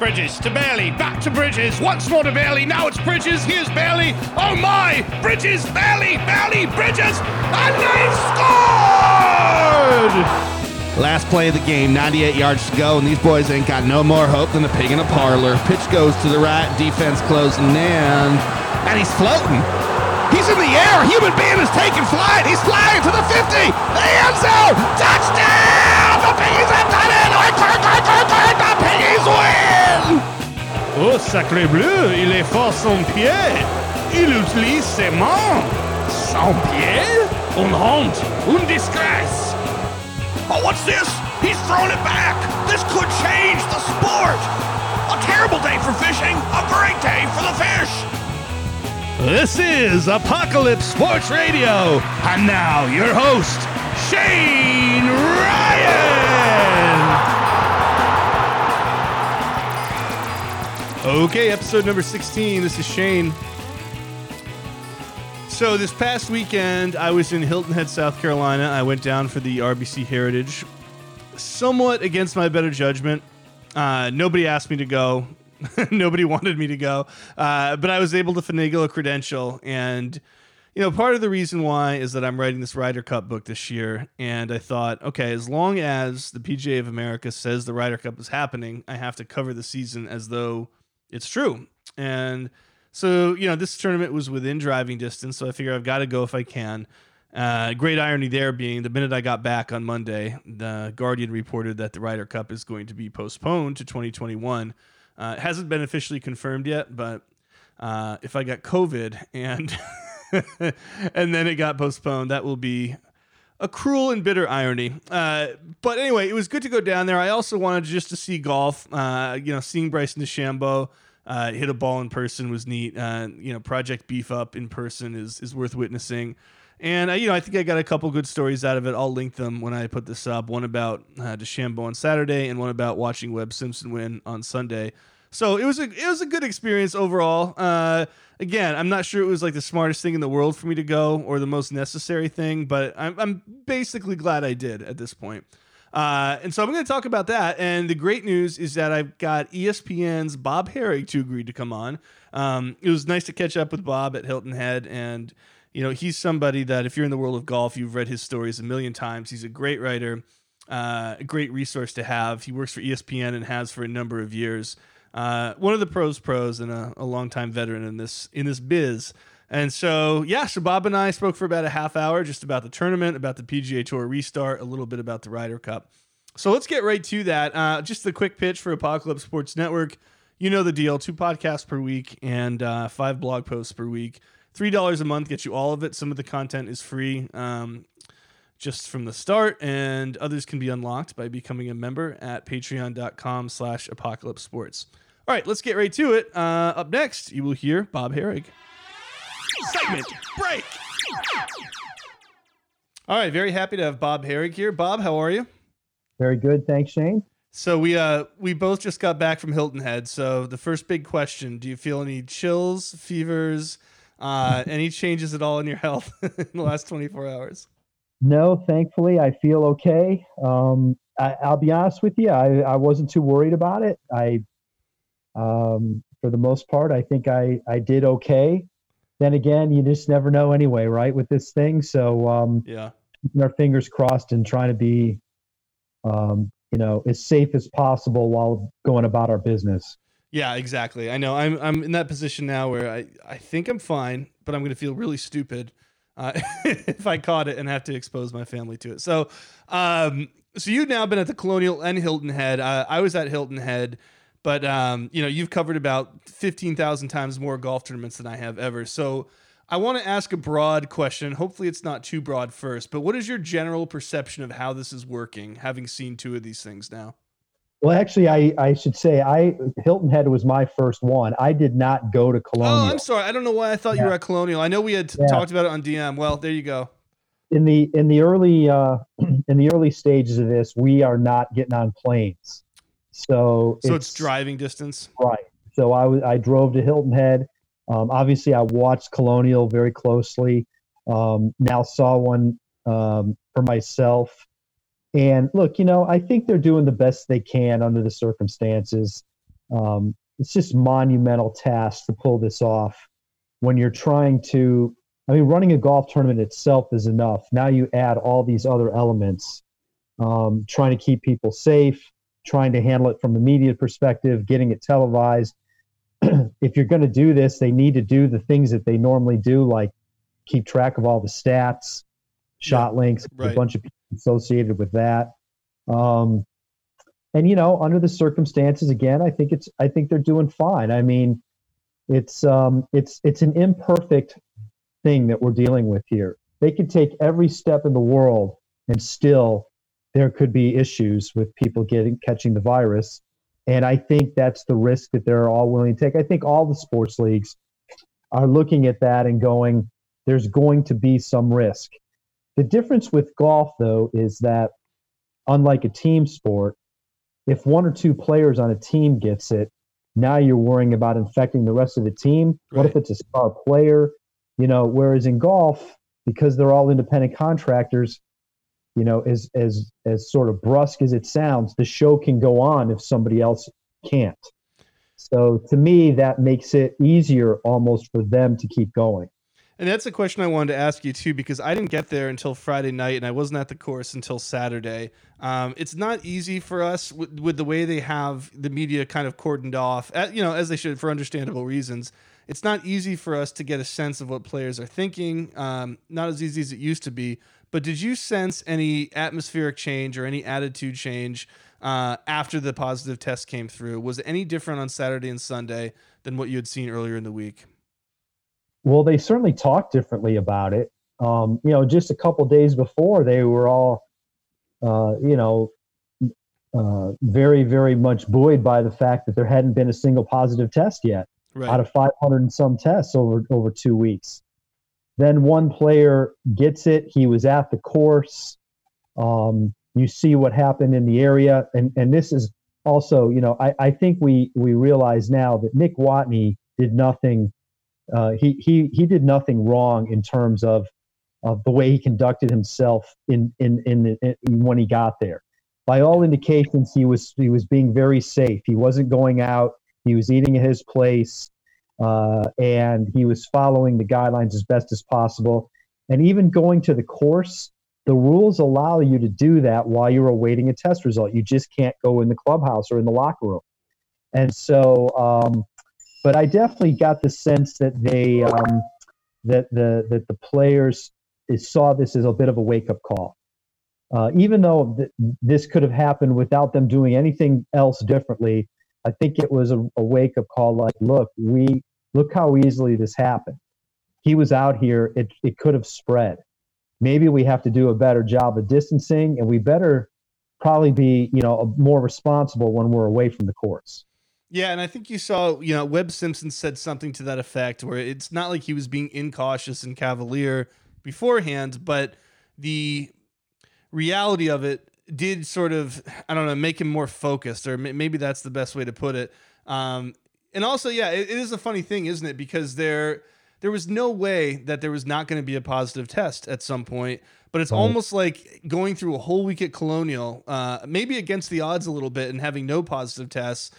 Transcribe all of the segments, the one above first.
Bridges to Bailey, back to Bridges, once more to Bailey, now it's Bridges, here's Bailey, oh my! Bridges, Bailey, Bailey, Bridges, and they've scored! Last play of the game, 98 yards to go, and these boys ain't got no more hope than a pig in a parlor. Pitch goes to the right, defense closing in, and he's floating. He's in the air. Human being is taking flight. He's flying to the 50, the end zone. Touchdown! The Piggies have done it! Oh, sacré bleu, il est fort son pied. Il utilise ses mains. Son pied? Une honte, une disgrace. Oh, what's this? He's thrown it back. This could change the sport. A terrible day for fishing, a great day for the fish. This is Apocalypse Sports Radio. And now, your host, Shane Ryan. Okay, episode number 16. This is Shane. So, this past weekend, I was in Hilton Head, South Carolina. I went down for the RBC Heritage. Somewhat against my better judgment. Uh, nobody asked me to go. nobody wanted me to go. Uh, but I was able to finagle a credential. And, you know, part of the reason why is that I'm writing this Ryder Cup book this year. And I thought, okay, as long as the PGA of America says the Ryder Cup is happening, I have to cover the season as though it's true. And so, you know, this tournament was within driving distance. So I figure I've got to go if I can. Uh, great irony there being the minute I got back on Monday, the Guardian reported that the Ryder Cup is going to be postponed to 2021. Uh, it hasn't been officially confirmed yet, but uh, if I got COVID and and then it got postponed, that will be a cruel and bitter irony. Uh, but anyway, it was good to go down there. I also wanted just to see golf. Uh, you know, seeing Bryson DeChambeau uh, hit a ball in person was neat. Uh, you know, Project Beef Up in person is is worth witnessing. And uh, you know, I think I got a couple good stories out of it. I'll link them when I put this up. One about uh, DeChambeau on Saturday, and one about watching Webb Simpson win on Sunday. So it was a it was a good experience overall. Uh, again, I'm not sure it was like the smartest thing in the world for me to go or the most necessary thing, but I'm, I'm basically glad I did at this point. Uh, and so I'm going to talk about that. And the great news is that I've got ESPN's Bob Harig to agree to come on. Um, it was nice to catch up with Bob at Hilton Head, and you know he's somebody that if you're in the world of golf, you've read his stories a million times. He's a great writer, uh, a great resource to have. He works for ESPN and has for a number of years. Uh, one of the pros pros and a, a longtime veteran in this in this biz. And so, yeah, so Bob and I spoke for about a half hour just about the tournament, about the PGA Tour restart, a little bit about the Ryder Cup. So let's get right to that. Uh, just a quick pitch for Apocalypse Sports Network. You know the deal two podcasts per week and uh, five blog posts per week. $3 a month gets you all of it. Some of the content is free um, just from the start, and others can be unlocked by becoming a member at patreon.com slash apocalypse sports. All right, let's get right to it. Uh, up next, you will hear Bob Harig. Segment break. All right, very happy to have Bob Harig here. Bob, how are you? Very good, thanks, Shane. So we uh we both just got back from Hilton Head. So the first big question: Do you feel any chills, fevers, uh, any changes at all in your health in the last twenty four hours? No, thankfully, I feel okay. Um, I, will be honest with you, I, I wasn't too worried about it. I, um, for the most part, I think I I did okay. Then again, you just never know anyway, right? With this thing, so um, yeah, keeping our fingers crossed and trying to be, um, you know, as safe as possible while going about our business. Yeah, exactly. I know. I'm I'm in that position now where I I think I'm fine, but I'm going to feel really stupid uh, if I caught it and have to expose my family to it. So, um, so you've now been at the Colonial and Hilton Head. Uh, I was at Hilton Head, but um, you know you've covered about fifteen thousand times more golf tournaments than I have ever. So. I want to ask a broad question. Hopefully, it's not too broad first, but what is your general perception of how this is working, having seen two of these things now? Well, actually, I, I should say I Hilton Head was my first one. I did not go to Colonial. Oh, I'm sorry. I don't know why I thought yeah. you were at Colonial. I know we had yeah. talked about it on DM. Well, there you go. In the in the early uh, in the early stages of this, we are not getting on planes. So so it's, it's driving distance, right? So I was I drove to Hilton Head. Um, obviously, I watched Colonial very closely. Um, now saw one um, for myself and look, you know, I think they're doing the best they can under the circumstances. um, it's just monumental task to pull this off when you're trying to. I mean, running a golf tournament itself is enough. Now you add all these other elements, um, trying to keep people safe, trying to handle it from the media perspective, getting it televised. if you're going to do this, they need to do the things that they normally do, like keep track of all the stats, shot yeah, links, right. a bunch of people associated with that. Um, and you know, under the circumstances, again, I think it's I think they're doing fine. I mean, it's um, it's it's an imperfect thing that we're dealing with here. They could take every step in the world, and still there could be issues with people getting catching the virus. And I think that's the risk that they're all willing to take. I think all the sports leagues are looking at that and going, there's going to be some risk. The difference with golf, though, is that unlike a team sport, if one or two players on a team gets it, now you're worrying about infecting the rest of the team. Right. What if it's a star player? You know, whereas in golf, because they're all independent contractors, you know, as as as sort of brusque as it sounds, the show can go on if somebody else can't. So to me, that makes it easier almost for them to keep going. And that's a question I wanted to ask you too, because I didn't get there until Friday night, and I wasn't at the course until Saturday. Um, it's not easy for us with, with, the way they have the media kind of cordoned off, at, you know, as they should for understandable reasons. It's not easy for us to get a sense of what players are thinking. Um, not as easy as it used to be. But did you sense any atmospheric change or any attitude change uh, after the positive test came through? Was it any different on Saturday and Sunday than what you had seen earlier in the week? Well, they certainly talked differently about it. Um, you know, just a couple days before, they were all, uh, you know, uh, very, very much buoyed by the fact that there hadn't been a single positive test yet right. out of 500 and some tests over over two weeks. Then one player gets it. He was at the course. Um, you see what happened in the area, and and this is also, you know, I, I think we we realize now that Nick Watney did nothing uh, he he he did nothing wrong in terms of of the way he conducted himself in in in, in, when he got there. By all indications, he was he was being very safe. He wasn't going out. He was eating at his place, uh, and he was following the guidelines as best as possible. And even going to the course, the rules allow you to do that while you're awaiting a test result. You just can't go in the clubhouse or in the locker room. And so, um, but I definitely got the sense that they um, that the that the players saw this as a bit of a wake up call. Uh, even though th- this could have happened without them doing anything else differently, I think it was a, a wake up call. Like, look, we look how easily this happened. He was out here; it it could have spread. Maybe we have to do a better job of distancing, and we better probably be, you know, more responsible when we're away from the courts. Yeah, and I think you saw, you know, Webb Simpson said something to that effect where it's not like he was being incautious and cavalier beforehand, but the reality of it did sort of, I don't know, make him more focused, or maybe that's the best way to put it. Um, and also, yeah, it, it is a funny thing, isn't it? Because there, there was no way that there was not going to be a positive test at some point. But it's oh. almost like going through a whole week at Colonial, uh, maybe against the odds a little bit, and having no positive tests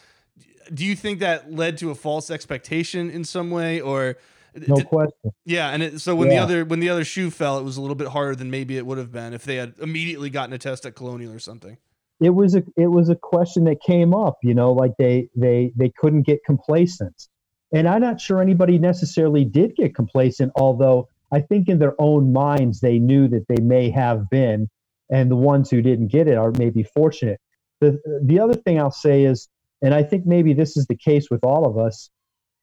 do you think that led to a false expectation in some way or no did, question. Yeah and it, so when yeah. the other when the other shoe fell it was a little bit harder than maybe it would have been if they had immediately gotten a test at colonial or something. It was a it was a question that came up you know like they they they couldn't get complacent. And i'm not sure anybody necessarily did get complacent although i think in their own minds they knew that they may have been and the ones who didn't get it are maybe fortunate. The the other thing i'll say is and I think maybe this is the case with all of us.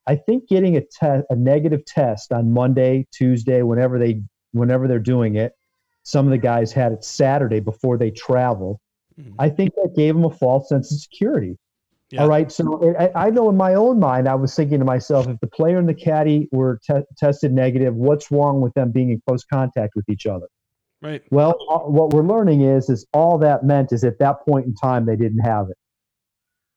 I think getting a test, a negative test on Monday, Tuesday, whenever they whenever they're doing it. Some of the guys had it Saturday before they traveled. Mm-hmm. I think that gave them a false sense of security. Yeah. All right. So I, I, know in my own mind, I was thinking to myself, if the player and the caddy were te- tested negative, what's wrong with them being in close contact with each other? Right. Well, what we're learning is, is all that meant is at that point in time they didn't have it.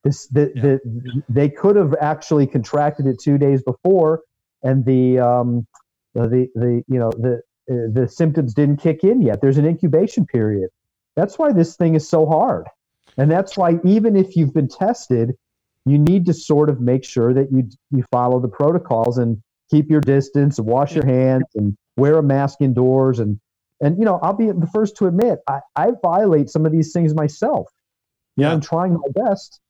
This the, yeah. the they could have actually contracted it two days before, and the um, the the you know the uh, the symptoms didn't kick in yet. There's an incubation period. That's why this thing is so hard, and that's why even if you've been tested, you need to sort of make sure that you you follow the protocols and keep your distance, and wash your hands, and wear a mask indoors. And and you know, I'll be the first to admit I, I violate some of these things myself. Yeah, I'm trying my best,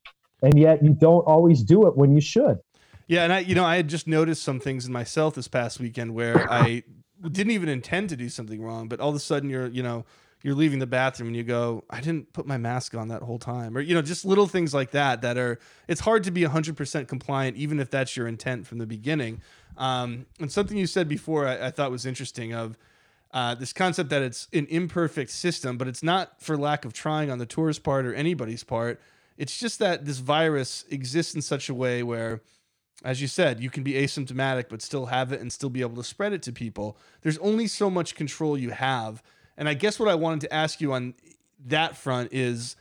and yet you don't always do it when you should. Yeah, and I, you know, I had just noticed some things in myself this past weekend where I didn't even intend to do something wrong, but all of a sudden you're, you know, you're leaving the bathroom and you go, I didn't put my mask on that whole time. Or, you know, just little things like that that are, it's hard to be 100% compliant, even if that's your intent from the beginning. Um, and something you said before I, I thought was interesting of uh, this concept that it's an imperfect system, but it's not for lack of trying on the tour's part or anybody's part. It's just that this virus exists in such a way where, as you said, you can be asymptomatic but still have it and still be able to spread it to people. There's only so much control you have and I guess what I wanted to ask you on that front is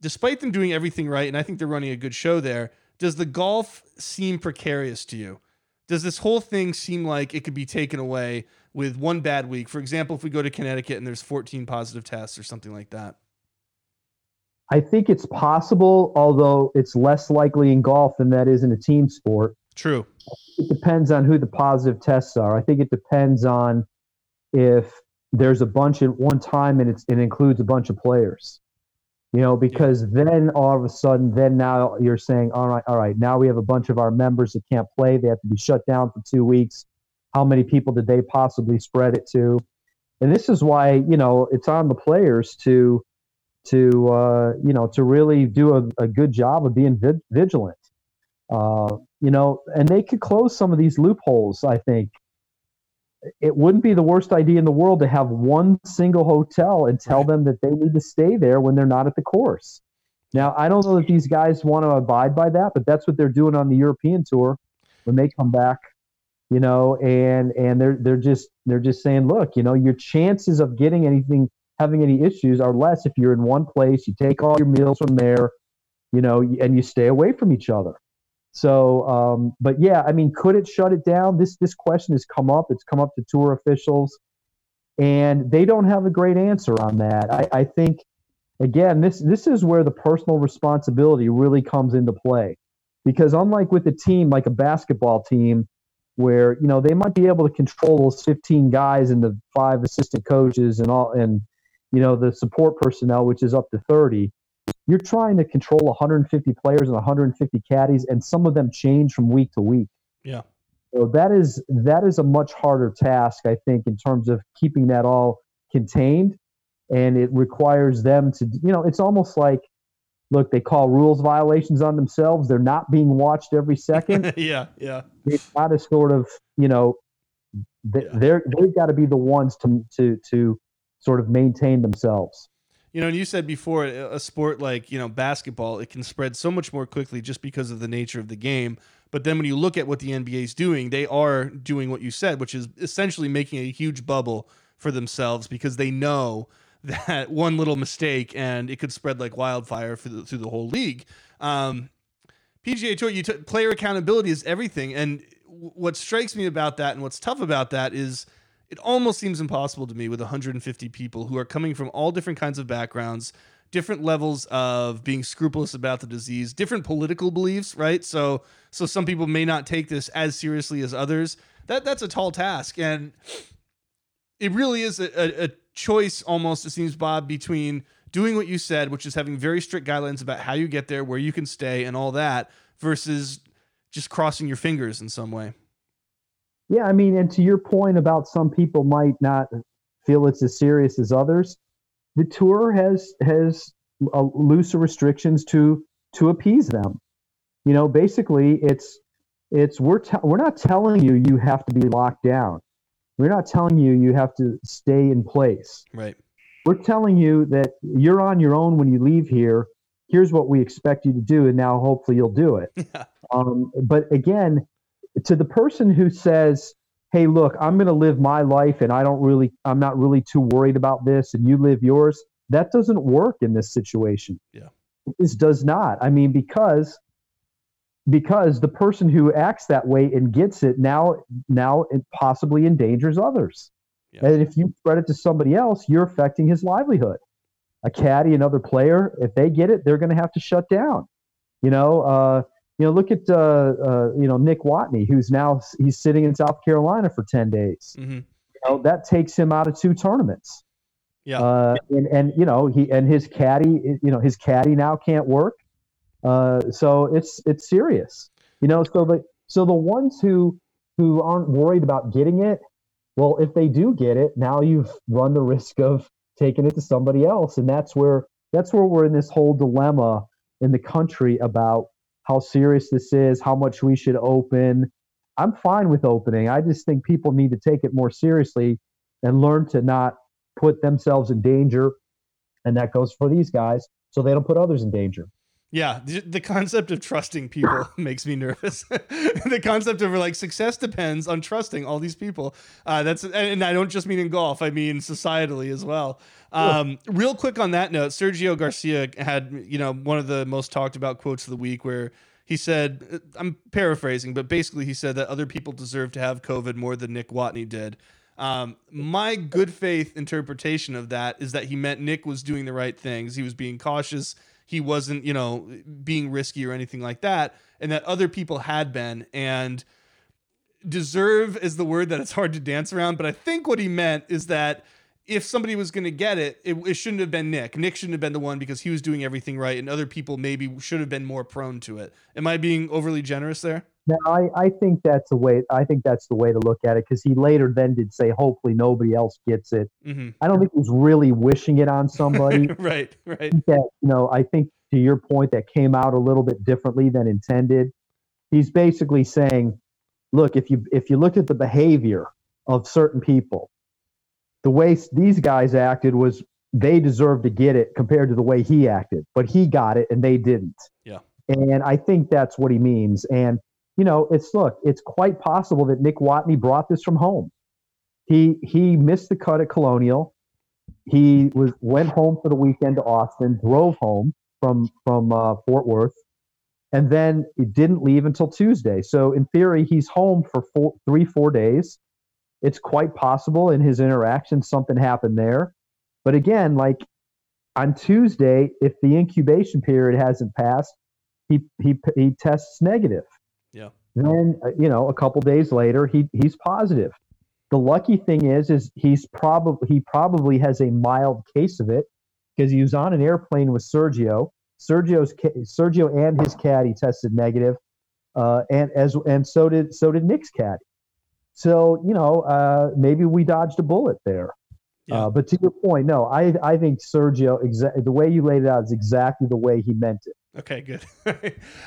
despite them doing everything right, and I think they're running a good show there, does the golf seem precarious to you? Does this whole thing seem like it could be taken away with one bad week? For example, if we go to Connecticut and there's 14 positive tests or something like that. I think it's possible, although it's less likely in golf than that is in a team sport. True. It depends on who the positive tests are. I think it depends on if there's a bunch at one time and it's, it includes a bunch of players you know because then all of a sudden then now you're saying all right all right now we have a bunch of our members that can't play they have to be shut down for two weeks how many people did they possibly spread it to and this is why you know it's on the players to to uh, you know to really do a, a good job of being vi- vigilant uh, you know and they could close some of these loopholes i think it wouldn't be the worst idea in the world to have one single hotel and tell right. them that they need to stay there when they're not at the course. Now, I don't know that these guys want to abide by that, but that's what they're doing on the European tour when they come back, you know, and and they're they're just they're just saying, look, you know, your chances of getting anything having any issues are less if you're in one place, you take all your meals from there, you know, and you stay away from each other. So, um, but yeah, I mean, could it shut it down? This this question has come up. It's come up to tour officials, and they don't have a great answer on that. I, I think, again, this this is where the personal responsibility really comes into play, because unlike with a team like a basketball team, where you know they might be able to control those 15 guys and the five assistant coaches and all, and you know the support personnel, which is up to 30 you're trying to control 150 players and 150 caddies, and some of them change from week to week. Yeah. So that is that is a much harder task, I think, in terms of keeping that all contained, and it requires them to, you know, it's almost like, look, they call rules violations on themselves. They're not being watched every second. yeah, yeah. They've got to sort of, you know, they're they've got to be the ones to to to sort of maintain themselves. You know, and you said before, a sport like you know basketball, it can spread so much more quickly just because of the nature of the game. But then when you look at what the NBA is doing, they are doing what you said, which is essentially making a huge bubble for themselves because they know that one little mistake and it could spread like wildfire the, through the whole league. Um, PGA Tour, you t- player accountability is everything, and w- what strikes me about that and what's tough about that is it almost seems impossible to me with 150 people who are coming from all different kinds of backgrounds, different levels of being scrupulous about the disease, different political beliefs, right? So so some people may not take this as seriously as others. That that's a tall task and it really is a, a, choice almost it seems Bob between doing what you said, which is having very strict guidelines about how you get there, where you can stay and all that versus just crossing your fingers in some way. Yeah, I mean, and to your point about some people might not feel it's as serious as others, the tour has has uh, looser restrictions to to appease them. You know, basically, it's it's we're te- we're not telling you you have to be locked down. We're not telling you you have to stay in place. Right. We're telling you that you're on your own when you leave here. Here's what we expect you to do, and now hopefully you'll do it. Yeah. Um, but again, to the person who says, "Hey, look, I'm going to live my life, and I don't really, I'm not really too worried about this, and you live yours," that doesn't work in this situation. Yeah, this does not. I mean, because because the person who acts that way and gets it now now it possibly endangers others. Yeah. And if you spread it to somebody else, you're affecting his livelihood. A caddy, another player, if they get it, they're going to have to shut down. You know, uh, You know, look at uh, uh, you know Nick Watney, who's now he's sitting in South Carolina for ten days. Mm-hmm. You know, that takes him out of two tournaments. Yeah. Uh, and and you know he and his caddy, you know his caddy now can't work. Uh, so it's it's serious. You know, so the so the ones who who aren't worried about getting it, well, if they do get it, now you've run the risk of taking it to somebody else, and that's where that's where we're in this whole dilemma in the country about how serious this is, how much we should open. I'm fine with opening. I just think people need to take it more seriously and learn to not put themselves in danger. And that goes for these guys so they don't put others in danger. Yeah, the, the concept of trusting people makes me nervous. the concept of like success depends on trusting all these people. Uh, that's and I don't just mean in golf; I mean societally as well. Um, real quick on that note, Sergio Garcia had you know one of the most talked about quotes of the week where he said, uh, I'm paraphrasing, but basically he said that other people deserve to have COVID more than Nick Watney did. Um, my good faith interpretation of that is that he meant Nick was doing the right things. He was being cautious he wasn't, you know, being risky or anything like that, and that other people had been. And deserve is the word that it's hard to dance around, but I think what he meant is that if somebody was going to get it, it, it, shouldn't have been Nick. Nick shouldn't have been the one because he was doing everything right, and other people maybe should have been more prone to it. Am I being overly generous there? No, I, I think that's the way. I think that's the way to look at it because he later then did say, "Hopefully, nobody else gets it." Mm-hmm. I don't think he's really wishing it on somebody. right, right. That you know, I think to your point, that came out a little bit differently than intended. He's basically saying, "Look, if you if you look at the behavior of certain people, the way these guys acted was they deserved to get it compared to the way he acted, but he got it and they didn't." Yeah. And I think that's what he means. And you know, it's look, it's quite possible that Nick Watney brought this from home. He he missed the cut at Colonial. He was went home for the weekend to Austin, drove home from from uh, Fort Worth, and then he didn't leave until Tuesday. So in theory, he's home for four, three four days. It's quite possible in his interaction something happened there, but again, like on Tuesday, if the incubation period hasn't passed, he he he tests negative. Yeah. Then uh, you know, a couple days later, he he's positive. The lucky thing is, is he's probably he probably has a mild case of it because he was on an airplane with Sergio. Sergio's Sergio and his caddy tested negative, uh, and as and so did so did Nick's caddy. So you know, uh, maybe we dodged a bullet there. Yeah. Uh, but to your point, no, I I think Sergio exa- the way you laid it out is exactly the way he meant it. Okay, good. I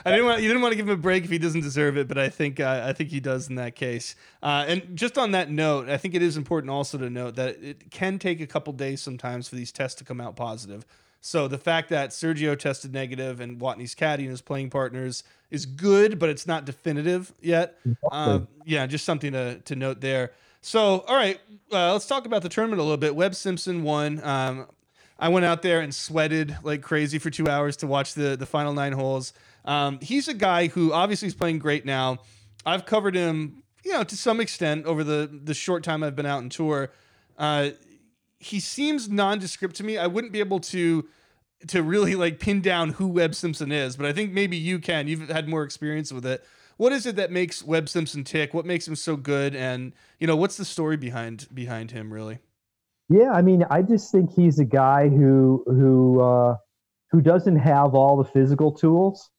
didn't want you didn't want to give him a break if he doesn't deserve it, but I think uh, I think he does in that case. Uh, and just on that note, I think it is important also to note that it can take a couple days sometimes for these tests to come out positive. So the fact that Sergio tested negative and Watney's caddy and his playing partners is good, but it's not definitive yet. Uh, yeah, just something to to note there. So, all right, uh, let's talk about the tournament a little bit. Webb Simpson won. Um, I went out there and sweated like crazy for two hours to watch the the final nine holes. Um, he's a guy who obviously is playing great now. I've covered him, you know, to some extent over the the short time I've been out on tour. Uh, he seems nondescript to me. I wouldn't be able to to really like pin down who Webb Simpson is, but I think maybe you can. You've had more experience with it. What is it that makes Webb Simpson tick? What makes him so good? And you know, what's the story behind behind him really? Yeah, I mean, I just think he's a guy who who uh, who doesn't have all the physical tools.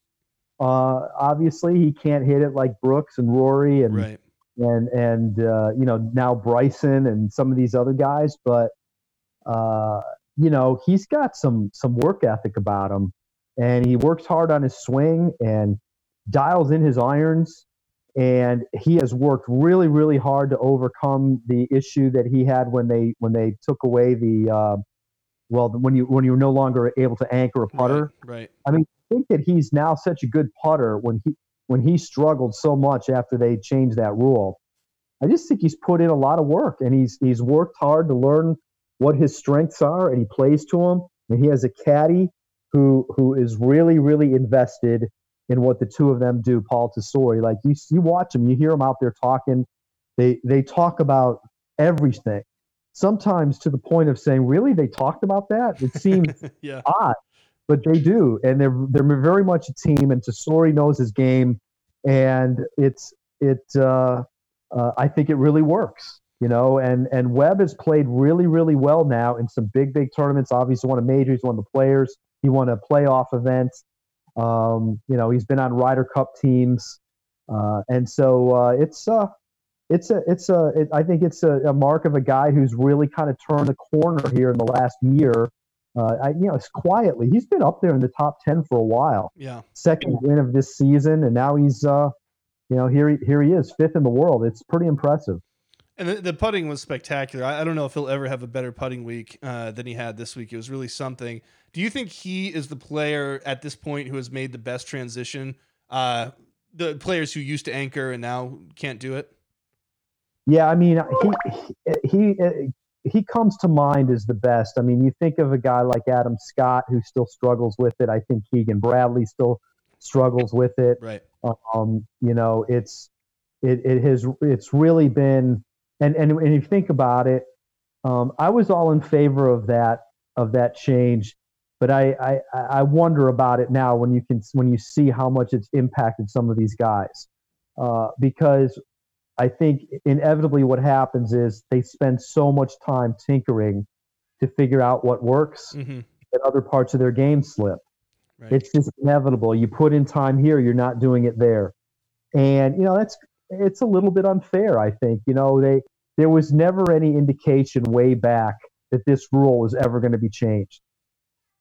Uh, obviously, he can't hit it like Brooks and Rory and right. and and uh, you know now Bryson and some of these other guys, but uh, you know he's got some some work ethic about him, and he works hard on his swing and dials in his irons and he has worked really really hard to overcome the issue that he had when they when they took away the uh, well when you when you were no longer able to anchor a putter. right, right. i mean i think that he's now such a good putter when he when he struggled so much after they changed that rule. I just think he's put in a lot of work and he's he's worked hard to learn what his strengths are and he plays to them and he has a caddy who who is really really invested in what the two of them do, Paul Tesori. Like you, you watch them, you hear them out there talking. They they talk about everything. Sometimes to the point of saying, "Really, they talked about that?" It seems yeah. odd, but they do, and they're they're very much a team. And Tesori knows his game, and it's it. Uh, uh, I think it really works, you know. And and Webb has played really really well now in some big big tournaments. Obviously, won a major. He's of the Players. He won a playoff event. Um, you know, he's been on Ryder Cup teams, uh, and so uh, it's uh, it's a it's a it, I think it's a, a, mark of a guy who's really kind of turned the corner here in the last year. Uh, I, you know, it's quietly he's been up there in the top ten for a while. Yeah, second win of this season, and now he's uh, you know here he, here he is fifth in the world. It's pretty impressive. And the, the putting was spectacular. I, I, don't know if he'll ever have a better putting week uh, than he had this week. It was really something. Do you think he is the player at this point who has made the best transition? Uh, the players who used to anchor and now can't do it. Yeah, I mean, he he he comes to mind as the best. I mean, you think of a guy like Adam Scott who still struggles with it. I think Keegan Bradley still struggles with it. Right. Um, you know, it's it it has it's really been and and and if you think about it, um, I was all in favor of that of that change, but I, I I wonder about it now when you can when you see how much it's impacted some of these guys, uh, because I think inevitably what happens is they spend so much time tinkering to figure out what works, mm-hmm. and other parts of their game slip. Right. It's just inevitable. You put in time here, you're not doing it there, and you know that's it's a little bit unfair. I think you know they there was never any indication way back that this rule was ever going to be changed.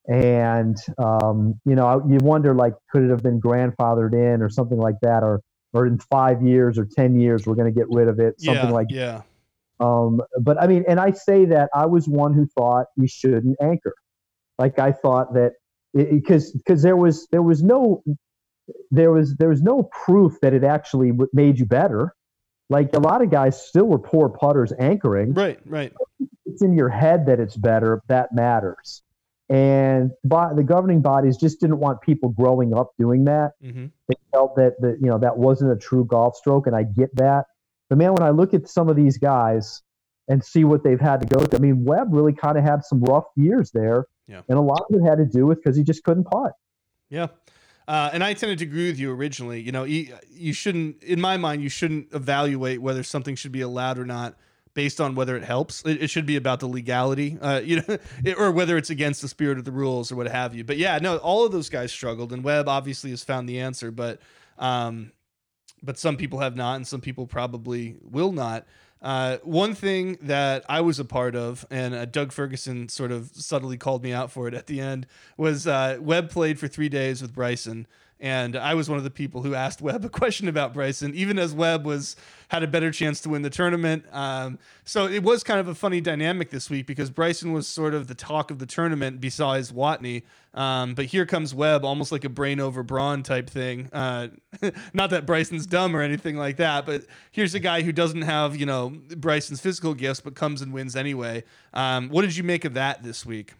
And um, you know, you wonder like, could it have been grandfathered in or something like that, or or in five years or ten years we're going to get rid of it, something yeah, like yeah. Um, but I mean, and I say that I was one who thought we shouldn't anchor. Like I thought that because because there was there was no there was there was no proof that it actually made you better. Like a lot of guys still were poor putters anchoring. Right, right. It's in your head that it's better. That matters. And the governing bodies just didn't want people growing up doing that. Mm-hmm. They felt that that you know that wasn't a true golf stroke, and I get that. But man, when I look at some of these guys and see what they've had to go through, I mean, Webb really kind of had some rough years there, yeah. and a lot of it had to do with because he just couldn't putt. Yeah. Uh, and I tended to agree with you originally. You know, you, you shouldn't, in my mind, you shouldn't evaluate whether something should be allowed or not based on whether it helps. It, it should be about the legality, uh, you know, it, or whether it's against the spirit of the rules or what have you. But yeah, no, all of those guys struggled, and Webb obviously has found the answer, but um, but some people have not, and some people probably will not. Uh, one thing that I was a part of, and uh, Doug Ferguson sort of subtly called me out for it at the end, was uh, Webb played for three days with Bryson. And I was one of the people who asked Webb a question about Bryson, even as Webb was had a better chance to win the tournament. Um, so it was kind of a funny dynamic this week because Bryson was sort of the talk of the tournament besides Watney. Um, but here comes Webb, almost like a brain over brawn type thing. Uh, not that Bryson's dumb or anything like that, but here's a guy who doesn't have you know Bryson's physical gifts, but comes and wins anyway. Um, what did you make of that this week?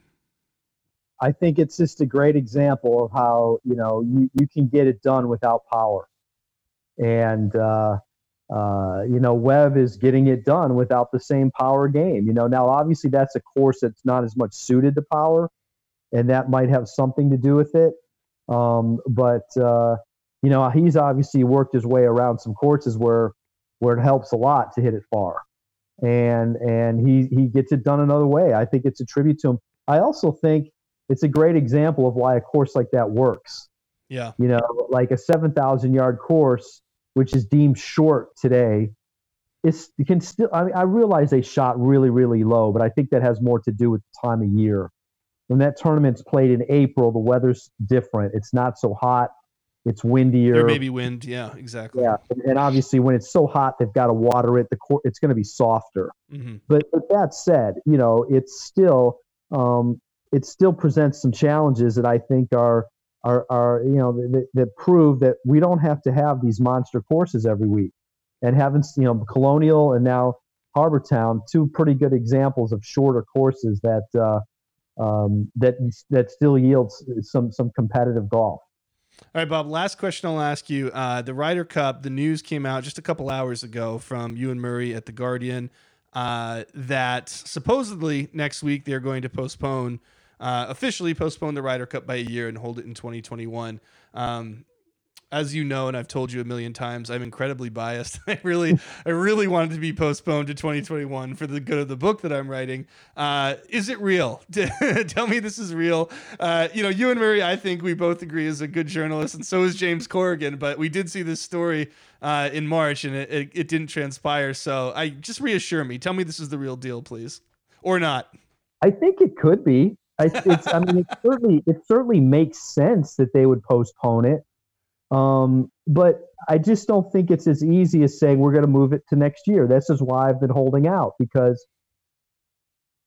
I think it's just a great example of how you know you, you can get it done without power, and uh, uh, you know Webb is getting it done without the same power game. You know now obviously that's a course that's not as much suited to power, and that might have something to do with it. Um, but uh, you know he's obviously worked his way around some courses where where it helps a lot to hit it far, and and he he gets it done another way. I think it's a tribute to him. I also think it's a great example of why a course like that works. Yeah. You know, like a 7,000 yard course, which is deemed short today, is can still. I mean, I realize they shot really, really low, but I think that has more to do with the time of year. When that tournament's played in April, the weather's different. It's not so hot. It's windier. There may be wind. Yeah, exactly. Yeah, and obviously when it's so hot, they've got to water it. The court, it's going to be softer. Mm-hmm. But, but that said, you know, it's still um, it still presents some challenges that I think are are, are you know that, that prove that we don't have to have these monster courses every week. And having you know Colonial and now Harbour Town, two pretty good examples of shorter courses that uh, um, that that still yields some some competitive golf. All right, Bob. Last question I'll ask you. Uh, the Ryder Cup. The news came out just a couple hours ago from Ewan Murray at the Guardian uh, that supposedly next week they're going to postpone uh, officially postpone the Ryder Cup by a year and hold it in 2021. Um, as you know, and I've told you a million times, I'm incredibly biased. I really, I really wanted to be postponed to 2021 for the good of the book that I'm writing. Uh, is it real? Tell me this is real. Uh, you know, Ewan Murray, I think we both agree is a good journalist, and so is James Corrigan. But we did see this story uh, in March, and it, it, it didn't transpire. So I just reassure me. Tell me this is the real deal, please, or not. I think it could be. I, it's, I mean, it certainly it certainly makes sense that they would postpone it. Um, but I just don't think it's as easy as saying we're going to move it to next year. This is why I've been holding out because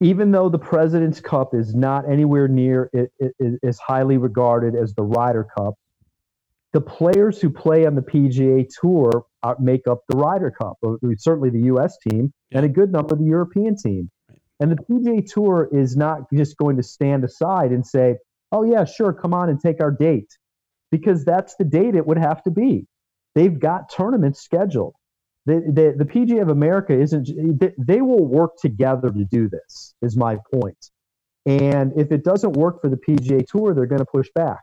even though the President's Cup is not anywhere near it, it, it is highly regarded as the Ryder Cup, the players who play on the PGA Tour are, make up the Ryder Cup. Certainly the U.S. team and a good number of the European team. And the PGA Tour is not just going to stand aside and say, "Oh yeah, sure, come on and take our date." because that's the date it would have to be. They've got tournaments scheduled. The, the, the PGA of America isn't, they, they will work together to do this, is my point. And if it doesn't work for the PGA Tour, they're going to push back.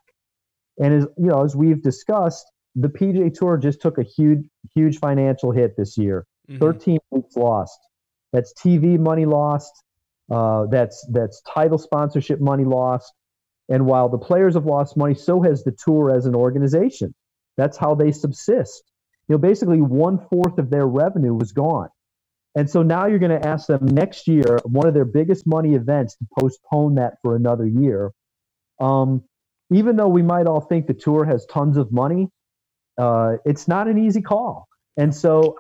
And as you know, as we've discussed, the PGA Tour just took a huge, huge financial hit this year. Mm-hmm. 13 weeks lost. That's TV money lost. Uh, that's that's title sponsorship money lost. And while the players have lost money, so has the tour as an organization. That's how they subsist. You know, basically one fourth of their revenue was gone. And so now you're going to ask them next year, one of their biggest money events, to postpone that for another year. Um, even though we might all think the tour has tons of money, uh, it's not an easy call. And so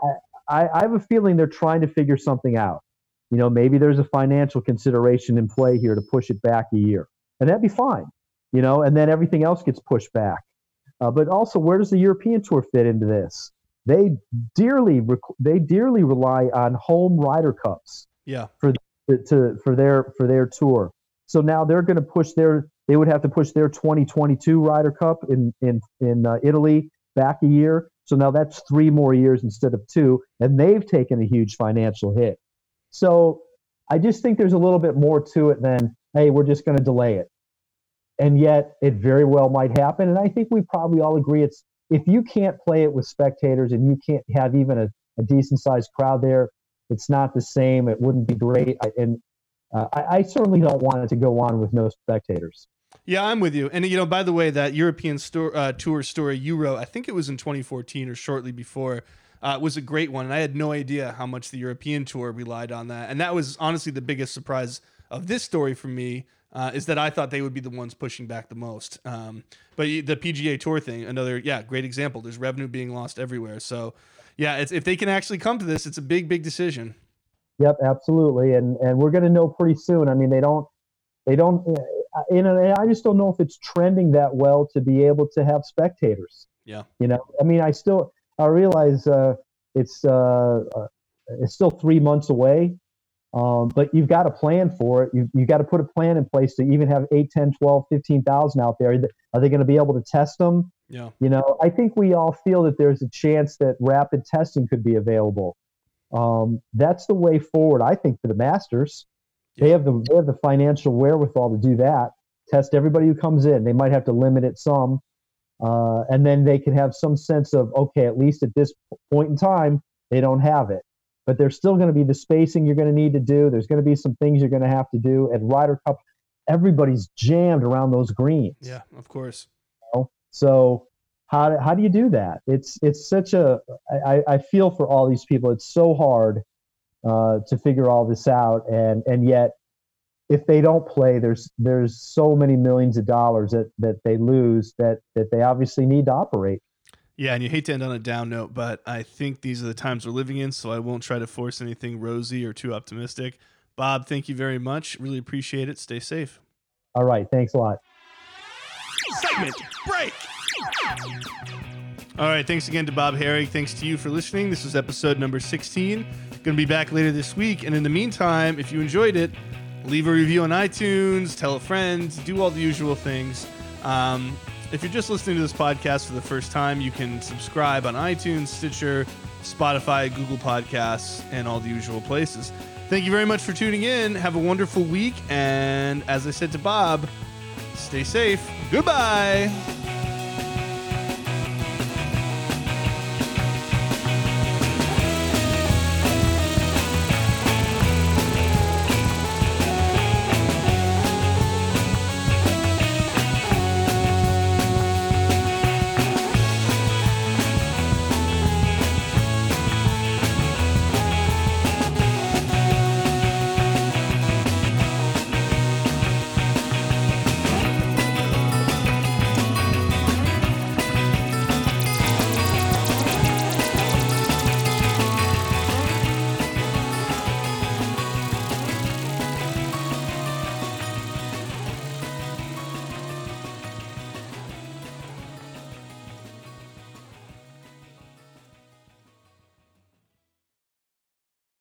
I, I have a feeling they're trying to figure something out. You know, maybe there's a financial consideration in play here to push it back a year and that'd be fine, you know. And then everything else gets pushed back. Uh, but also, where does the European Tour fit into this? They dearly rec- they dearly rely on home Ryder Cups. Yeah. For to for their for their tour. So now they're going to push their they would have to push their 2022 Ryder Cup in in in uh, Italy back a year. So now that's three more years instead of two, and they've taken a huge financial hit. So I just think there's a little bit more to it than hey, we're just going to delay it. And yet it very well might happen. And I think we probably all agree it's if you can't play it with spectators and you can't have even a, a decent sized crowd there, it's not the same. It wouldn't be great. I, and uh, I, I, certainly don't want it to go on with no spectators. Yeah, I'm with you. And you know, by the way, that European uh, tour story you wrote, I think it was in 2014 or shortly before, uh, was a great one. And I had no idea how much the European tour relied on that. And that was honestly the biggest surprise of this story for me uh, is that I thought they would be the ones pushing back the most. Um, but the PGA Tour thing, another yeah, great example. There's revenue being lost everywhere. So yeah, if they can actually come to this, it's a big, big decision. Yep, absolutely, and and we're going to know pretty soon. I mean, they don't, they don't, you know, I just don't know if it's trending that well to be able to have spectators. Yeah, you know, I mean, I still, I realize uh, it's uh, uh it's still three months away, um, but you've got to plan for it. You, you've got to put a plan in place to even have 8, 10, 12, 15,000 out there. Are they going to be able to test them? Yeah. You know, I think we all feel that there's a chance that rapid testing could be available. Um, that's the way forward, I think, for the Masters. Yeah. They have the they have the financial wherewithal to do that. Test everybody who comes in. They might have to limit it some, uh, and then they can have some sense of okay, at least at this point in time, they don't have it but there's still going to be the spacing you're going to need to do. There's going to be some things you're going to have to do. At Ryder Cup, everybody's jammed around those greens. Yeah, of course. You know? So how, how do you do that? It's it's such a I, I feel for all these people. It's so hard uh, to figure all this out, and and yet if they don't play, there's there's so many millions of dollars that that they lose that that they obviously need to operate. Yeah, and you hate to end on a down note, but I think these are the times we're living in, so I won't try to force anything rosy or too optimistic. Bob, thank you very much. Really appreciate it. Stay safe. All right. Thanks a lot. Segment break. All right. Thanks again to Bob Harig. Thanks to you for listening. This was episode number 16. Going to be back later this week. And in the meantime, if you enjoyed it, leave a review on iTunes, tell a friend, do all the usual things. Um, if you're just listening to this podcast for the first time, you can subscribe on iTunes, Stitcher, Spotify, Google Podcasts, and all the usual places. Thank you very much for tuning in. Have a wonderful week. And as I said to Bob, stay safe. Goodbye.